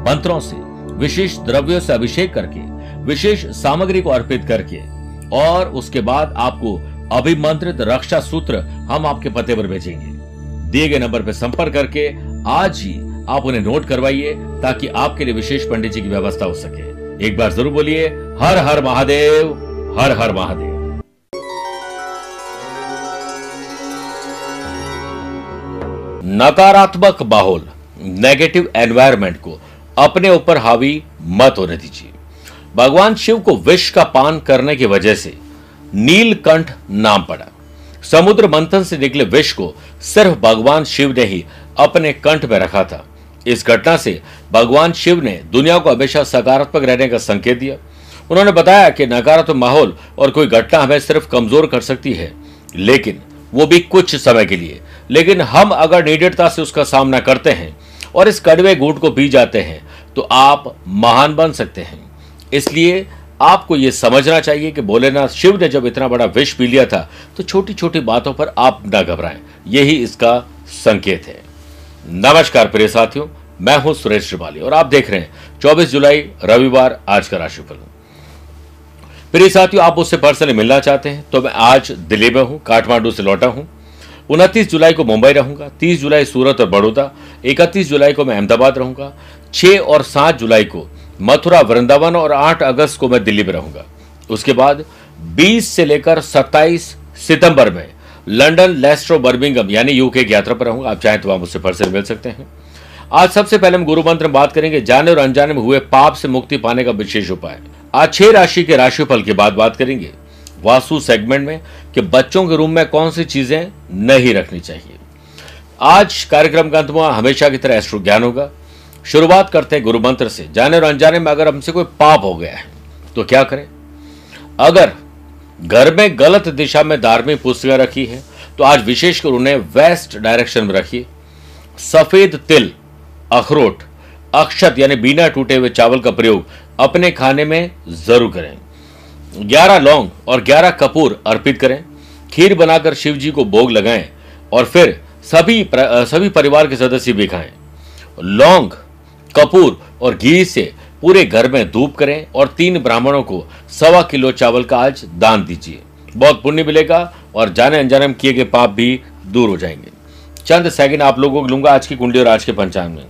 मंत्रों से, विशेष द्रव्यों से अभिषेक करके, विशेष सामग्री को अर्पित करके, और उसके बाद आपको अभिमंत्रित रक्षा सूत्र हम आपके पते पर भेजेंगे। दिए गए नंबर पर संपर्क करके आज ही आप उन्हें नोट करवाइए, ताकि आपके लिए विशेष पंडित जी की व्यवस्था हो सके। एक बार ज़रूर बोलिए, हर हर महादेव, हर हर महादेव। नकारात्मक माहौल नेगेटिव एनवायरनमेंट को अपने ऊपर हावी मत होने दीजिए। भगवान शिव को विष का पान करने की वजह से नीलकंठ नाम पड़ा। समुद्र मंथन से निकले विष को सिर्फ़ भगवान शिव ने ही अपने कंठ में रखा था। इस घटना से भगवान शिव ने दुनिया को हमेशा सकारात्मक रहने का संकेत दिया। उन्होंने बताया कि नकारात्मक माहौल और कोई घटना हमें सिर्फ़ कमज़ोर कर सकती है, लेकिन वो भी कुछ समय के लिए। लेकिन हम अगर निडरता से उसका सामना करते हैं और इस कड़वे घूट को पी जाते हैं तो आप महान बन सकते हैं। इसलिए आपको यह समझना चाहिए कि भोलेनाथ शिव ने जब इतना बड़ा विष पी लिया था तो छोटी छोटी बातों पर आप न घबराएँ। यही इसका संकेत है। नमस्कार प्रिय साथियों, मैं हूँ सुरेश श्रिवाली और आप देख रहे हैं 24 जुलाई, रविवार, आज का राशिफल। प्रिय साथियों, आप उससे पर्सनली मिलना चाहते हैं तो मैं आज दिल्ली में हूँ, काठमांडू से लौटा हूँ। उनतीस जुलाई को मुंबई रहूँगा, तीस जुलाई सूरत और बड़ौदा, इकतीस जुलाई को मैं अहमदाबाद रहूँगा छह और सात जुलाई को मथुरा, वृंदावन और आठ अगस्त को मैं दिल्ली में रहूँगा। उसके बाद बीस से लेकर सत्ताईस सितंबर में लंदन, लेस्ट्रो बर्मिंगम, यानी यूके की यात्रा पर रहूँगा। आप चाहें तो आप मुझसे पर्सन मिल सकते हैं। आज सबसे पहले हम गुरु मंत्र में बात करेंगे। जाने और अनजाने में हुए पाप से मुक्ति पाने का विशेष उपाय। आज छह राशि के राशिफल के बाद बात करेंगे। वास्तु सेगमेंट में कि बच्चों के रूम में कौन सी चीज़ें नहीं रखनी चाहिए। आज कार्यक्रम का अंत हमेशा की तरह एस्ट्रो ज्ञान होगा। शुरुआत करते हैं गुरु मंत्र से। जाने और अनजाने में अगर हमसे कोई पाप हो गया है तो क्या करें? अगर घर में गलत दिशा में धार्मिक पुस्तकें रखी है तो आज विशेषकर उन्हें वेस्ट डायरेक्शन में रखिए। सफ़ेद तिल, अखरोट, अक्षत यानी बिना टूटे हुए चावल का प्रयोग अपने खाने में ज़रूर करें। ग्यारह लौंग और ग्यारह कपूर अर्पित करें। खीर बनाकर शिव जी को भोग लगाएँ और फिर सभी सभी परिवार के सदस्य भी खाएँ। लौंग कपूर और घी से पूरे घर में धूप करें और तीन ब्राह्मणों को सवा किलो चावल का आज दान दीजिए। बहुत पुण्य मिलेगा और जाने अनजाने में किए गए पाप भी दूर हो जाएँगे। चंद सेकंड आप लोगों को लूँगा आज की कुंडली और आज के पंचांग में।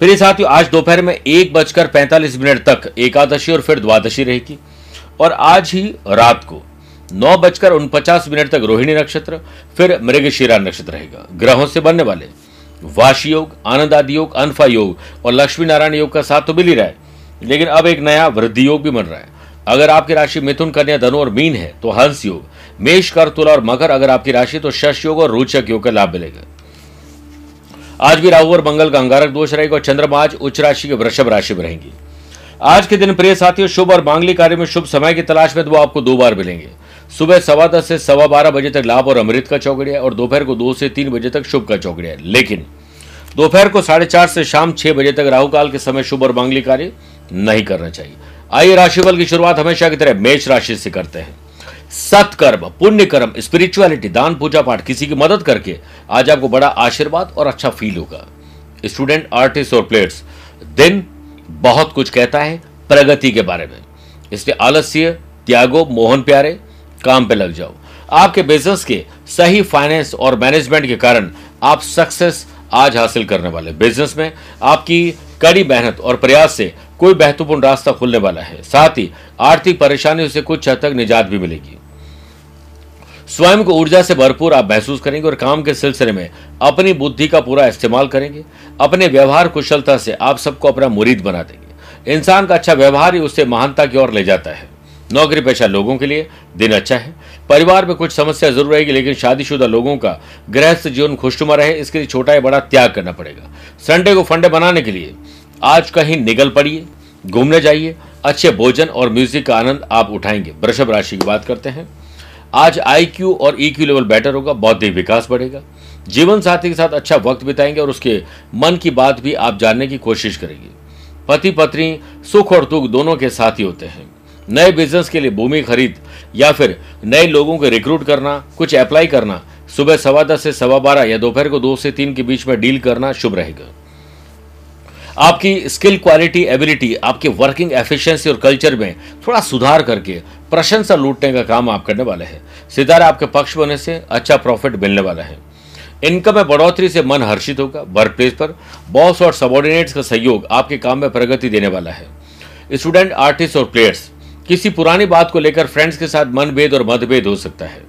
फिर साथियों, आज दोपहर में एक बजकर पैंतालीस मिनट तक एकादशी और फिर द्वादशी रहेगी और आज ही रात को नौ बजकर उनपचास मिनट तक रोहिणी नक्षत्र, फिर मृगशिरा नक्षत्र रहेगा। ग्रहों से बनने वाले वाशी योग, आनंद आदि योग, अनफा योग और लक्ष्मी नारायण योग का साथ तो मिल ही रहा है। लेकिन अब एक नया वृद्धि योग भी बन रहा है। अगर आपकी राशि मिथुन, कन्या, धनु और मीन है तो हंस योग, मेष कर तुला और मकर अगर आपकी राशि तो शश योग और रोचक योग का लाभ मिलेगा। आज भी राहु और मंगल का अंगारक दोष रहेगा और चंद्रमा आज उच्च राशि के वृषभ राशि में रहेंगी। आज के दिन प्रिय साथियों, शुभ और मांगलिक कार्य में शुभ समय की तलाश में तो आपको दो बार मिलेंगे। सुबह सवा दस से सवा बारह बजे तक लाभ और अमृत का चौकड़िया और दोपहर को दो से तीन बजे तक शुभ का चौकड़िया लेकिन दोपहर को साढ़े चार से शाम छह बजे तक राहु काल के समय शुभ और मांगलिक कार्य नहीं करना चाहिए। आइए राशिफल की शुरुआत हमेशा की तरह मेष राशि से करते हैं। सत्कर्म पुण्य कर्म स्पिरिचुअलिटी दान, पूजा पाठ, किसी की मदद करके आज आपको बड़ा आशीर्वाद और अच्छा फील होगा। स्टूडेंट आर्टिस्ट और प्लेयर्स दिन बहुत कुछ कहता है प्रगति के बारे में। इसलिए आलस्य, त्यागो, मोहन प्यारे काम पे लग जाओ। आपके बिज़नेस के सही फाइनेंस और मैनेजमेंट के कारण आप सक्सेस आज हासिल करने वाले। बिज़नेस में आपकी कड़ी मेहनत और प्रयास से कोई महत्वपूर्ण रास्ता खुलने वाला है। साथ ही आर्थिक परेशानियों से कुछ हद तक निजात भी मिलेगी। स्वयं को ऊर्जा से भरपूर आप महसूस करेंगे और काम के सिलसिले में अपनी बुद्धि का पूरा इस्तेमाल करेंगे। अपने व्यवहार कुशलता से आप सबको अपना मुरीद बना देंगे। इंसान का अच्छा व्यवहार ही उससे महानता की ओर ले जाता है। नौकरी पेशा लोगों के लिए दिन अच्छा है। परिवार में कुछ समस्या ज़रूर रहेगी लेकिन शादीशुदा लोगों का गृहस्थ जीवन खुशनुमा रहे, इसके लिए छोटा या बड़ा त्याग करना पड़ेगा। संडे को फंडे बनाने के लिए आज कहीं निकल पड़िए, घूमने जाइए, अच्छे भोजन और म्यूज़िक का आनंद आप उठाएँगे। वृषभ राशि की बात करते हैं। आज आई क्यू और ई क्यू लेवल बेटर होगा, बौद्धिक विकास बढ़ेगा। जीवन साथी के साथ अच्छा वक्त बिताएँगे और उसके मन की बात भी आप जानने की कोशिश करेंगे। पति पत्नी सुख और दुख दोनों के साथी होते हैं। नए बिज़नेस के लिए भूमि खरीद या फिर नए लोगों को रिक्रूट करना, कुछ अप्लाई करना, सुबह सवा दस से सवा बारह या दोपहर को दो से तीन के बीच में डील करना शुभ रहेगा। आपकी स्किल क्वालिटी एबिलिटी आपके वर्किंग एफिशिएंसी और कल्चर में थोड़ा सुधार करके प्रशंसा लूटने का काम आप करने वाले हैं। सितारा आपके पक्ष होने से अच्छा प्रॉफिट मिलने वाला है। इनकम में बढ़ोतरी से मन हर्षित होगा। वर्क प्लेस पर बॉस और सबॉर्डिनेट्स का सहयोग आपके काम में प्रगति देने वाला है। स्टूडेंट आर्टिस्ट और प्लेयर्स किसी पुरानी बात को लेकर फ्रेंड्स के साथ मनभेद और मतभेद हो सकता है।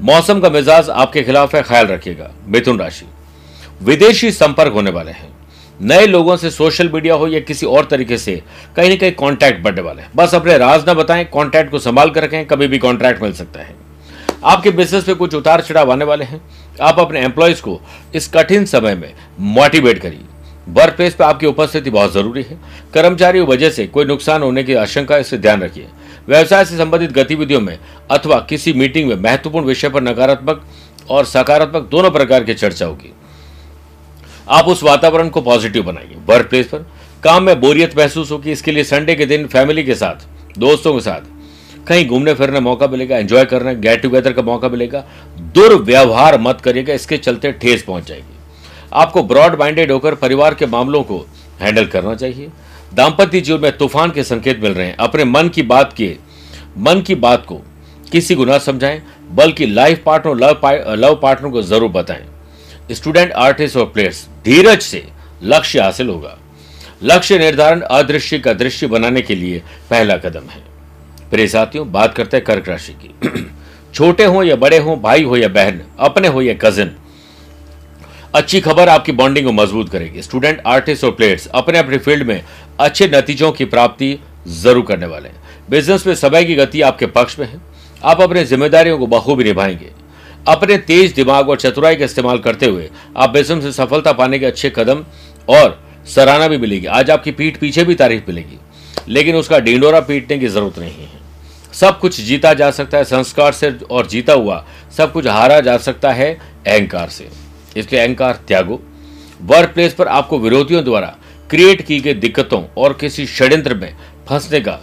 मौसम का मिजाज आपके खिलाफ है, ख्याल रखिएगा। मिथुन राशि। विदेशी संपर्क होने वाले हैं। नए लोगों से सोशल मीडिया हो या किसी और तरीके से, कहीं ना कहीं कॉन्टैक्ट बढ़ने वाले हैं। बस अपने राज ना बताएँ कॉन्टैक्ट को संभाल कर रखें, कभी भी कॉन्ट्रैक्ट मिल सकता है। आपके बिज़नेस पे कुछ उतार चढ़ाव आने वाले हैं। आप अपने एम्प्लॉयज़ को इस कठिन समय में मोटिवेट करिए। वर्क प्लेस पर आपकी उपस्थिति बहुत ज़रूरी है। कर्मचारियों वजह से कोई नुकसान होने की आशंका इससे ध्यान रखिए। व्यवसाय से संबंधित गतिविधियों में अथवा किसी मीटिंग में महत्वपूर्ण विषय पर नकारात्मक और सकारात्मक दोनों प्रकार की चर्चा होगी। आप उस वातावरण को पॉजिटिव बनाइए। वर्क प्लेस पर काम में बोरियत महसूस होगी। इसके लिए संडे के दिन फैमिली के साथ, दोस्तों के साथ कहीं घूमने फिरने मौका मिलेगा, एंजॉय करने, गेट टुगेदर का मौका मिलेगा। दुर्व्यवहार मत करिएगा, इसके चलते ठेस पहुँच जाएगी। आपको ब्रॉड माइंडेड होकर परिवार के मामलों को हैंडल करना चाहिए। दाम्पत्य जीवन में तूफ़ान के संकेत मिल रहे हैं। अपने मन की बात के, मन की बात को किसी को ना समझाएँ, बल्कि life partner, love love partner को ज़रूर बताएँ। स्टूडेंट, आर्टिस्ट और प्लेयर्स, धीरज से लक्ष्य हासिल होगा। लक्ष्य निर्धारण अदृश्य का दृश्य बनाने के लिए पहला कदम है। प्रिय साथियों, बात करते हैं कर्क राशि की। छोटे हो या बड़े हो, भाई हो या बहन, अपने हो या कजिन अच्छी खबर आपकी बॉन्डिंग को मज़बूत करेगी। स्टूडेंट आर्टिस्ट और प्लेयर्स अपने अपने फ़ील्ड में अच्छे नतीजों की प्राप्ति ज़रूर करने वाले हैं। बिज़नेस में समय की गति आपके पक्ष में है। आप अपने जिम्मेदारियों को बखूबी निभाएँगे। अपने तेज दिमाग और चतुराई का इस्तेमाल करते हुए आप बिज़नेस में सफलता पाने के अच्छे कदम और सराहना भी मिलेगी। आज आपकी पीठ पीछे भी तारीफ़ मिलेगी, लेकिन उसका डिंडोरा पीटने की ज़रूरत नहीं है। सब कुछ जीता जा सकता है, संस्कार से और जीता हुआ सब कुछ हारा जा सकता है अहंकार से। इसलिए अहंकार त्यागो। वर्क प्लेस पर आपको विरोधियों द्वारा क्रिएट की गई दिक्कतों और किसी षड्यंत्र में फंसने का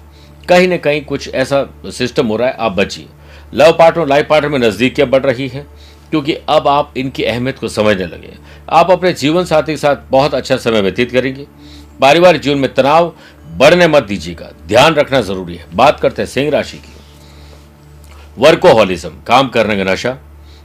कहीं ना कहीं कुछ ऐसा सिस्टम हो रहा है, आप बचिए। लव पार्टनर लाइफ पार्टनर में नज़दीकियाँ बढ़ रही है, क्योंकि अब आप इनकी अहमियत को समझने लगे आप अपने जीवन साथी के साथ बहुत अच्छा समय व्यतीत करेंगे। पारिवारिक जीवन में तनाव बढ़ने मत दीजिएगा, ध्यान रखना ज़रूरी है। बात करते हैं सिंह राशि की। वर्कोहॉलिज्म काम करने का नशा।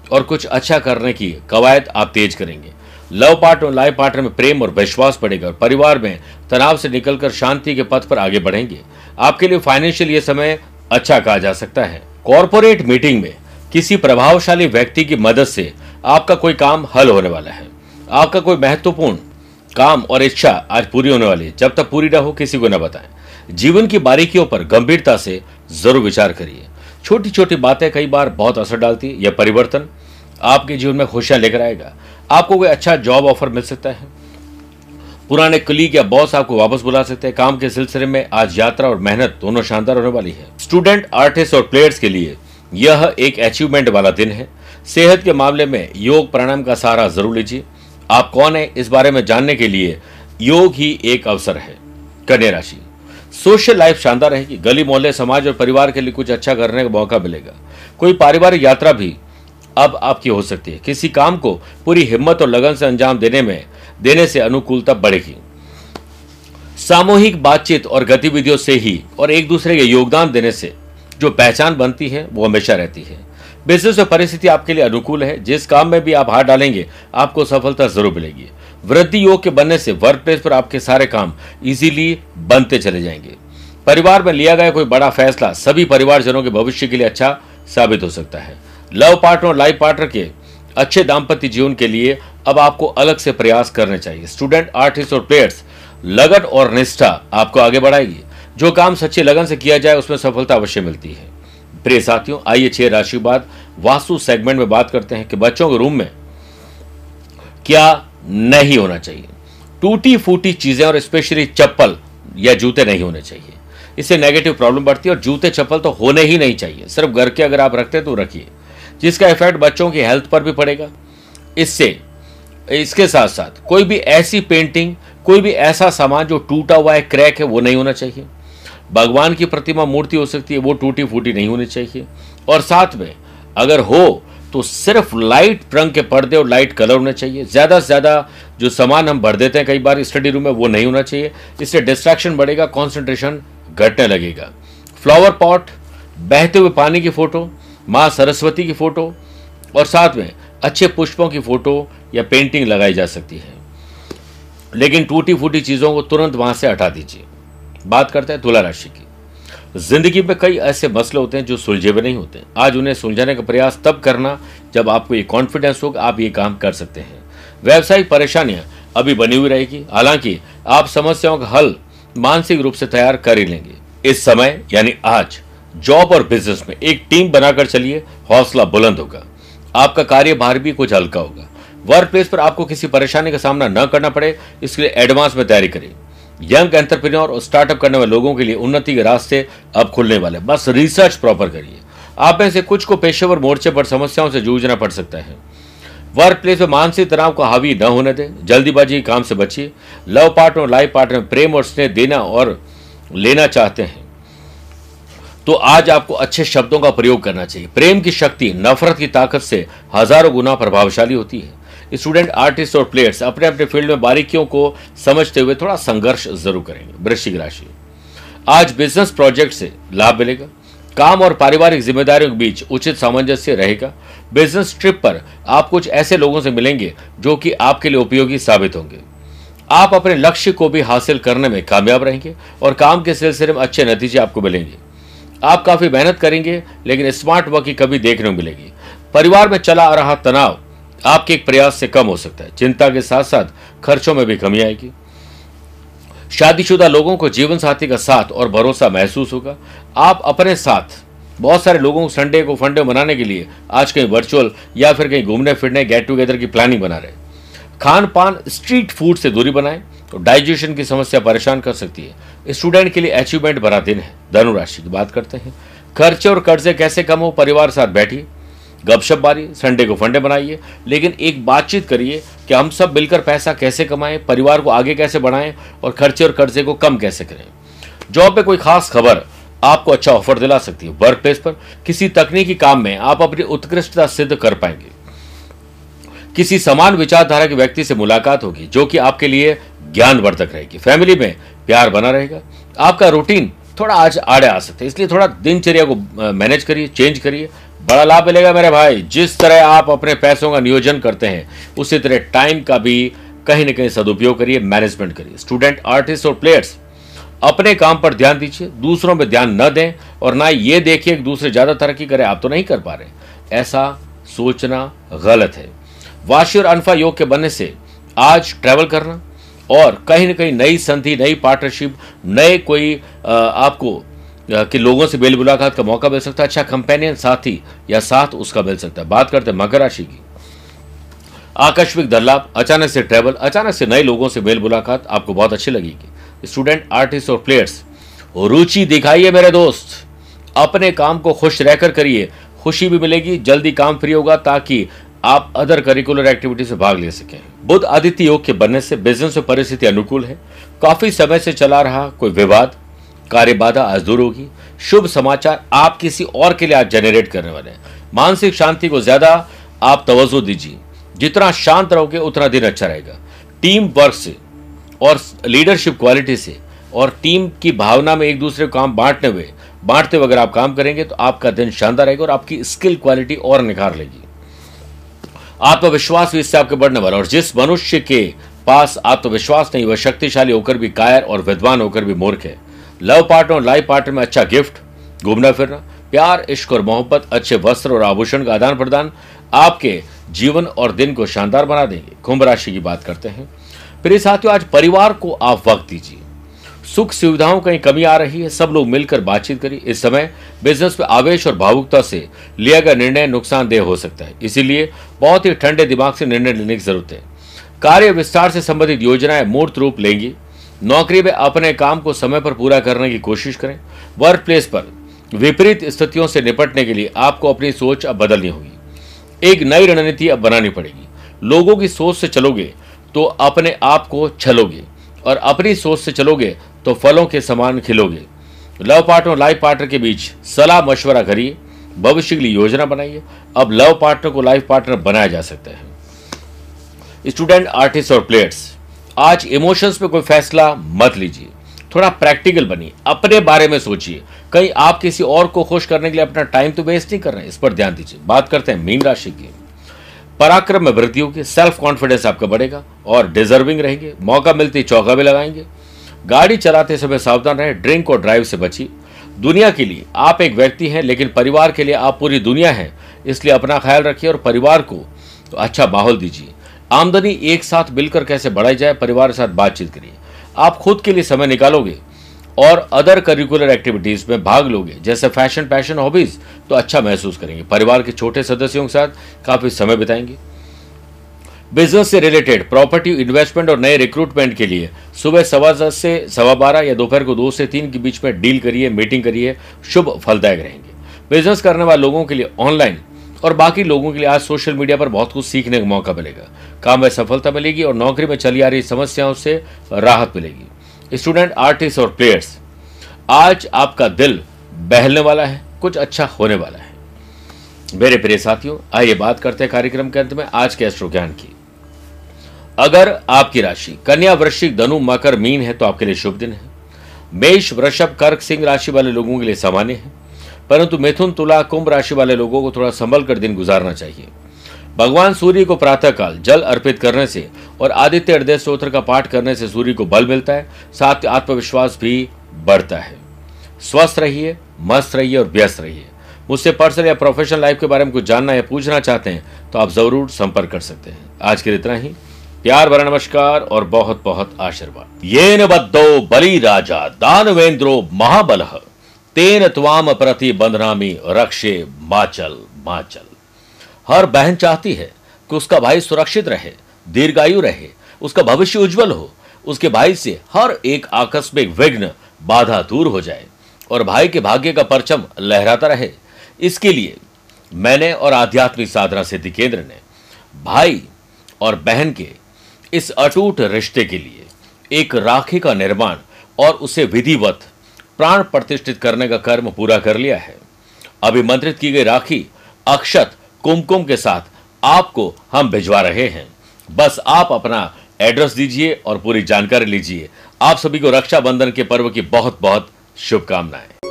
और कुछ अच्छा करने की कवायद आप तेज करेंगे। लव पार्टनर लाइफ पार्टनर में प्रेम और विश्वास बढ़ेगा और परिवार में तनाव से निकलकर शांति के पथ पर आगे बढ़ेंगे। आपके लिए फाइनेंशियल ये समय अच्छा कहा जा सकता है। कॉरपोरेट मीटिंग में किसी प्रभावशाली व्यक्ति की मदद से आपका कोई काम हल होने वाला है। आपका कोई महत्वपूर्ण काम और इच्छा आज पूरी होने वाली है। जब तक पूरी ना हो, किसी को न बताएँ। जीवन की बारीकियों पर गंभीरता से ज़रूर विचार करिए। छोटी छोटी बातें कई बार बहुत असर डालती है। यह परिवर्तन आपके जीवन में खुशियाँ लेकर आएगा। आपको कोई अच्छा जॉब ऑफ़र मिल सकता है। पुराने कलीग या बॉस आपको वापस बुला सकते हैं। काम के सिलसिले में आज यात्रा और मेहनत दोनों शानदार होने वाली है। स्टूडेंट आर्टिस्ट और प्लेयर्स के लिए यह एक अचीवमेंट वाला दिन है। सेहत के मामले में योग प्राणायाम का सहारा ज़रूर लीजिए। आप कौन है, इस बारे में जानने के लिए योग ही एक अवसर है। कन्या राशि। सोशल लाइफ शानदार रहेगी। गली मोहल्ले, समाज और परिवार के लिए कुछ अच्छा करने का मौका मिलेगा। कोई पारिवारिक यात्रा भी अब आपकी हो सकती है। किसी काम को पूरी हिम्मत और लगन से अंजाम देने में, देने से अनुकूलता बढ़ेगी। सामूहिक बातचीत और गतिविधियों से ही और एक दूसरे के योगदान देने से जो पहचान बनती है, वो हमेशा रहती है। बिज़नेस में परिस्थिति आपके लिए अनुकूल है। जिस काम में भी आप हाथ डालेंगे, आपको सफलता ज़रूर मिलेगी। वृद्धि योग के बनने से वर्क प्लेस पर आपके सारे काम इजीली बनते चले जाएँगे। परिवार में लिया गया कोई बड़ा फैसला सभी परिवारजनों के भविष्य के लिए अच्छा साबित हो सकता है। लव पार्टनर और लाइफ पार्टनर के अच्छे दाम्पत्य जीवन के लिए अब आपको अलग से प्रयास करने चाहिए। स्टूडेंट, आर्टिस्ट और प्लेयर्स, लगन और निष्ठा आपको आगे बढ़ाएगी। जो काम सच्चे लगन से किया जाए, उसमें सफलता अवश्य मिलती है। प्रिय साथियों, आइए छह राशि बाद वास्तु सेगमेंट में बात करते हैं कि बच्चों के रूम में क्या नहीं होना चाहिए। टूटी फूटी चीज़ें और स्पेशली चप्पल या जूते नहीं होने चाहिए। इससे नेगेटिव प्रॉब्लम बढ़ती है और जूते, चप्पल तो होने ही नहीं चाहिए। सिर्फ़ घर के अगर आप रखते हैं तो रखिए। जिसका इफ़ेक्ट बच्चों की हेल्थ पर भी पड़ेगा। इससे, इसके साथ साथ कोई भी ऐसी पेंटिंग कोई भी ऐसा सामान जो टूटा हुआ है क्रैक है, वो नहीं होना चाहिए। भगवान की प्रतिमा मूर्ति हो सकती है, वो टूटी फूटी नहीं होनी चाहिए। और साथ में, अगर हो तो सिर्फ़ लाइट रंग के पर्दे और लाइट कलर होने चाहिए। ज़्यादा से ज़्यादा जो सामान हम भर देते हैं कई बार स्टडी रूम में, वो नहीं होना चाहिए। इससे डिस्ट्रैक्शन बढ़ेगा कॉन्सेंट्रेशन घटने लगेगा। फ्लावर पॉट बहते हुए पानी की फ़ोटो माँ सरस्वती की फ़ोटो और साथ में अच्छे पुष्पों की फ़ोटो या पेंटिंग लगाई जा सकती है। लेकिन टूटी फूटी चीज़ों को तुरंत वहाँ से हटा दीजिए। बात करते हैं तुला राशि की। ज़िंदगी में कई ऐसे मसले होते हैं जो सुलझे हुए नहीं होते। आज उन्हें सुलझाने का प्रयास तब करना जब आपको ये कॉन्फिडेंस होगा, आप ये काम कर सकते हैं। व्यवसायिक परेशानियाँ अभी बनी हुई रहेगी। हालाँकि आप समस्याओं का हल मानसिक रूप से तैयार कर ही लेंगे। इस समय, यानी आज जॉब और बिज़नेस में एक टीम बनाकर चलिए, हौसला बुलंद होगा। आपका कार्यभार भी कुछ हल्का होगा। वर्क प्लेस पर आपको किसी परेशानी का सामना न करना पड़े, इसके लिए एडवांस में तैयारी करें। यंग एंटरप्रेन्योर और स्टार्टअप करने वाले लोगों के लिए उन्नति के रास्ते अब खुलने वाले बस रिसर्च प्रॉपर करिए। आप में से कुछ को पेशेवर मोर्चे पर समस्याओं से जूझना पड़ सकता है। वर्क प्लेस में मानसिक तनाव को हावी न होने दें। जल्दीबाजी काम से बचिए। लव पार्टनर और लाइफ पार्टनर प्रेम और स्नेह देना और लेना चाहते हैं। तो आज आपको अच्छे शब्दों का प्रयोग करना चाहिए। प्रेम की शक्ति, नफरत की ताकत से हज़ारों गुना प्रभावशाली होती है। स्टूडेंट, आर्टिस्ट और प्लेयर्स अपने अपने फ़ील्ड में बारीकियों को समझते हुए थोड़ा संघर्ष ज़रूर करेंगे। वृश्चिक राशि। आज बिज़नेस प्रोजेक्ट से लाभ मिलेगा। काम और पारिवारिक जिम्मेदारियों के बीच उचित सामंजस्य रहेगा। बिज़नेस ट्रिप पर आप कुछ ऐसे लोगों से मिलेंगे जो कि आपके लिए उपयोगी साबित होंगे। आप अपने लक्ष्य को भी हासिल करने में कामयाब रहेंगे और काम के सिलसिले में अच्छे नतीजे आपको मिलेंगे। आप काफ़ी मेहनत करेंगे, लेकिन स्मार्ट वर्क की कभी देखने को मिलेगी। परिवार में चला आ रहा तनाव आपके एक प्रयास से कम हो सकता है। चिंता के साथ साथ खर्चों में भी कमी आएगी। शादीशुदा लोगों को जीवन साथी का साथ और भरोसा महसूस होगा। आप अपने साथ बहुत सारे लोगों को संडे को फंडे मनाने के लिए आज कहीं वर्चुअल या फिर कहीं घूमने फिरने गेट टुगेदर की प्लानिंग बना रहे खान पान स्ट्रीट फ़ूड से दूरी बनाएँ। तो डाइजेशन की समस्या परेशान कर सकती है। स्टूडेंट के लिए अचीवमेंट भरा दिन है। धनु राशि की बात करते हैं। खर्चे और कर्जे कैसे कम हो? परिवार साथ बैठिए। गपशप बारी संडे को फंडे बनाइए लेकिन एक बातचीत करिए कि हम सब मिलकर पैसा कैसे कमाएँ, परिवार को आगे कैसे बढ़ाएँ और खर्चे और कर्जे को कम कैसे करें। जॉब पे कोई खास खबर आपको अच्छा ऑफ़र दिला सकती है। वर्क प्लेस पर किसी तकनीकी काम में आप अपनी उत्कृष्टता सिद्ध कर पाएँगे। किसी समान विचारधारा के व्यक्ति से मुलाकात होगी, जो कि आपके लिए ज्ञानवर्धक रहेगी। फैमिली में प्यार बना रहेगा। आपका रूटीन थोड़ा आज आड़े आ सकते हैं। इसलिए थोड़ा दिनचर्या को मैनेज करिए चेंज करिए। बड़ा लाभ मिलेगा मेरे भाई। जिस तरह आप अपने पैसों का नियोजन करते हैं, उसी तरह टाइम का भी कहीं ना कहीं सदुपयोग करिए मैनेजमेंट करिए। स्टूडेंट आर्टिस्ट और प्लेयर्स अपने काम पर ध्यान दीजिए। दूसरों पर ध्यान न दें और ना ये देखिए कि दूसरे ज़्यादा तरक्की करें। आप तो नहीं कर पा रहे। ऐसा सोचना गलत है। वाशी और अनफा योग के बनने से आज ट्रैवल करना और कहीं ना कहीं नई संधि, नई पार्टनरशिप नए कोई आपको कि लोगों से बेल मुलाकात का मौका मिल सकता है। अच्छा कंपेनियन साथी या साथ उसका मिल सकता है। बात करते हैं मकर राशि की। आकस्मिक धन लाभ अचानक से ट्रैवल अचानक से नए लोगों से बेल मुलाकात आपको बहुत अच्छी लगेगी। स्टूडेंट आर्टिस्ट और प्लेयर्स रुचि दिखाइए मेरे दोस्त। अपने काम को खुश रहकर करिए। खुशी भी मिलेगी, जल्दी काम फ्री होगा ताकि आप अदर करिकुलर एक्टिविटीज़ में भाग ले सकें। बुद्ध आदित्य योग के बनने से बिज़नेस में परिस्थिति अनुकूल है। काफ़ी समय से चला रहा कोई विवाद, कार्य बाधा आज दूर होगी। शुभ समाचार आप किसी और के लिए आज जनरेट करने वाले हैं। मानसिक शांति को ज़्यादा आप तवज्जो दीजिए। जितना शांत रहोगे, उतना दिन अच्छा रहेगा। टीम वर्क से और लीडरशिप क्वालिटी से और टीम की भावना में एक दूसरे को काम बांटने हुए बांटते हुए अगर आप काम करेंगे तो आपका दिन शानदार रहेगा और आपकी स्किल क्वालिटी और निखार लेगी। आत्मविश्वास भी इससे आपके बढ़ने वाला और जिस मनुष्य के पास आत्मविश्वास नहीं, वह शक्तिशाली होकर भी कायर और विद्वान होकर भी मूर्ख है। लव पार्टनर और लाइफ पार्टनर में अच्छा गिफ्ट, घूमना फिरना, प्यार, इश्क और मोहब्बत, अच्छे वस्त्र और आभूषण का आदान प्रदान आपके जीवन और दिन को शानदार बना देंगे। कुंभ राशि की बात करते हैं। प्रिय साथियों, आज परिवार को आप वक्त दीजिए। सुख सुविधाओं कहीं कमी आ रही है। सब लोग मिलकर बातचीत करिए। इस समय बिज़नेस में आवेश और भावुकता से लिया गया निर्णय नुकसानदेह हो सकता है। इसीलिए बहुत ही ठंडे दिमाग से निर्णय लेने की ज़रूरत है। कार्य विस्तार से संबंधित योजनाएँ मूर्त रूप लेंगी। नौकरी में अपने काम को समय पर पूरा करने की कोशिश करें। वर्क प्लेस पर विपरीत स्थितियों से निपटने के लिए आपको अपनी सोच अब बदलनी होगी। एक नई रणनीति अब बनानी पड़ेगी। लोगों की सोच से चलोगे तो अपने आप को छलोगे और अपनी सोच से चलोगे तो फलों के समान खिलोगे। लव पार्टनर लाइफ पार्टनर के बीच सलाह मशवरा करिए, भविष्य के लिए योजना बनाइए। अब लव पार्टनर को लाइफ पार्टनर बनाया जा सकता है। स्टूडेंट, आर्टिस्ट और प्लेयर्स, आज इमोशंस पे कोई फैसला मत लीजिए। थोड़ा प्रैक्टिकल बनिए, अपने बारे में सोचिए। कहीं आप किसी और को खुश करने के लिए अपना टाइम तो वेस्ट नहीं कर रहे हैं, इस पर ध्यान दीजिए। बात करते हैं मीन राशि की। पराक्रम में वृद्धि होगी सेल्फ कॉन्फिडेंस आपका बढ़ेगा और डिजर्विंग रहेंगे। मौका मिलते चौका भी लगाएँगे। गाड़ी चलाते समय सावधान रहें, ड्रिंक और ड्राइव से बची दुनिया के लिए आप एक व्यक्ति हैं, लेकिन परिवार के लिए आप पूरी दुनिया हैं, इसलिए अपना ख्याल रखिए और परिवार को तो अच्छा माहौल दीजिए। आमदनी एक साथ मिलकर कैसे बढ़ाई जाए, परिवार के साथ बातचीत करिए। आप खुद के लिए समय निकालोगे और अदर करिकुलर एक्टिविटीज़ में भाग लोगे, जैसे फ़ैशन पैशन हॉबीज तो अच्छा महसूस करेंगे। परिवार के छोटे सदस्यों के साथ काफ़ी समय बिताएँगे। बिज़नेस से रिलेटेड, प्रॉपर्टी इन्वेस्टमेंट और नए रिक्रूटमेंट के लिए सुबह सवा दस से सवा बारह या दोपहर को दो से तीन के बीच में डील करिए, मीटिंग करिए, शुभ फलदायक रहेंगे। बिज़नेस करने वाले लोगों के लिए ऑनलाइन और बाकी लोगों के लिए आज सोशल मीडिया पर बहुत कुछ सीखने का मौका मिलेगा। काम में सफलता मिलेगी और नौकरी में चली आ रही समस्याओं से राहत मिलेगी। स्टूडेंट, आर्टिस्ट और प्लेयर्स, आज आपका दिल बहलने वाला है, कुछ अच्छा होने वाला है। मेरे प्रिय साथियों, आइए बात करते हैं कार्यक्रम के अंत में। आज के एस्ट्रो ज्ञान की। अगर आपकी राशि कन्या वृश्चिक धनु, मकर, मीन है तो आपके लिए शुभ दिन है। मेष, वृषभ, कर्क, सिंह राशि वाले लोगों के लिए सामान्य है। परंतु मिथुन, तुला, कुंभ राशि वाले लोगों को थोड़ा संभल कर दिन गुजारना चाहिए। भगवान सूर्य को प्रातःकाल जल अर्पित करने से और आदित्य हृदय स्त्रोत्र का पाठ करने से सूर्य को बल मिलता है, साथ आत्मविश्वास भी बढ़ता है। स्वस्थ रहिए, मस्त रहिए और व्यस्त रहिए। मुझसे पर्सनल या प्रोफेशनल लाइफ के बारे में कुछ जानना या पूछना चाहते हैं तो आप ज़रूर संपर्क कर सकते हैं। आज के लिए इतना ही। प्यार भरा नमस्कार और बहुत बहुत आशीर्वाद। ये न बद्धो बलि राजा दानवेंद्रो महाबल, तेन त्वाम प्रति बंधनामी रक्षे माचल माचल। हर बहन चाहती है कि उसका भाई सुरक्षित रहे, दीर्घायु रहे, उसका भविष्य उज्जवल हो, उसके भाई से हर एक आकस्मिक विघ्न बाधा दूर हो जाए और भाई के भाग्य का परचम लहराता रहे। इसके लिए मैंने और आध्यात्मिक साधना सिद्धि केंद्र ने भाई और बहन के इस अटूट रिश्ते के लिए, एक राखी का निर्माण और उसे विधिवत, प्राण प्रतिष्ठित करने का कर्म पूरा कर लिया है। अभिमंत्रित की गई राखी अक्षत कुमकुम के साथ आपको हम भिजवा रहे हैं। बस आप अपना एड्रेस दीजिए और पूरी जानकारी लीजिए। आप सभी को रक्षाबंधन के पर्व की बहुत बहुत शुभकामनाएँ।